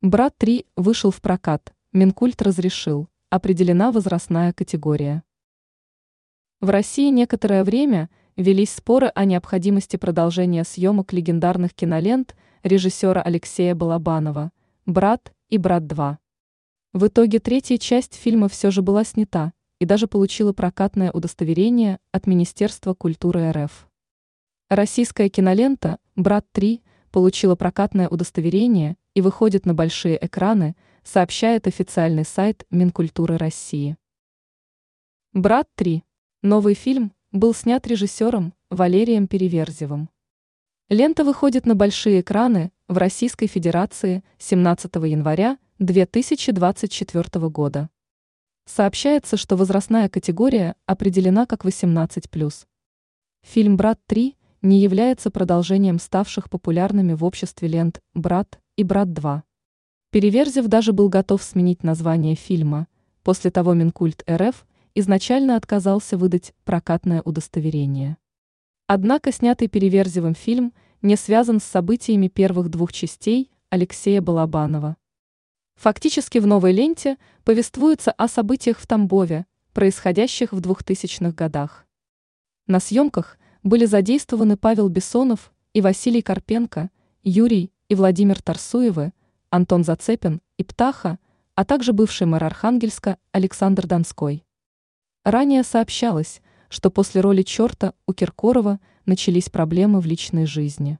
«Брат 3» вышел в прокат, Минкульт разрешил, определена возрастная категория. В России некоторое время велись споры о необходимости продолжения съемок легендарных кинолент режиссера Алексея Балабанова «Брат» и «Брат 2». В итоге третья часть фильма все же была снята и даже получила прокатное удостоверение от Министерства культуры РФ. Российская кинолента «Брат 3» получила прокатное удостоверение и выходит на большие экраны, сообщает официальный сайт Минкультуры России. «Брат 3» новый фильм был снят режиссером Валерием Переверзевым. Лента выходит на большие экраны в Российской Федерации 17 января 2024 года. Сообщается, что возрастная категория определена как 18+. Фильм «Брат 3» не является продолжением ставших популярными в обществе лент «Брат» и «Брат 2». Переверзев даже был готов сменить название фильма. После того Минкульт РФ изначально отказался выдать прокатное удостоверение. Однако снятый Переверзевым фильм не связан с событиями первых двух частей Алексея Балабанова. Фактически в новой ленте повествуется о событиях в Тамбове, происходящих в 2000-х годах. На съемках были задействованы Павел Бессонов и Василий Карпенко, Юрий и Владимир Тарсуевы, Антон Зацепин и Птаха, а также бывший мэр Архангельска Александр Донской. Ранее сообщалось, что после роли черта у Киркорова начались проблемы в личной жизни.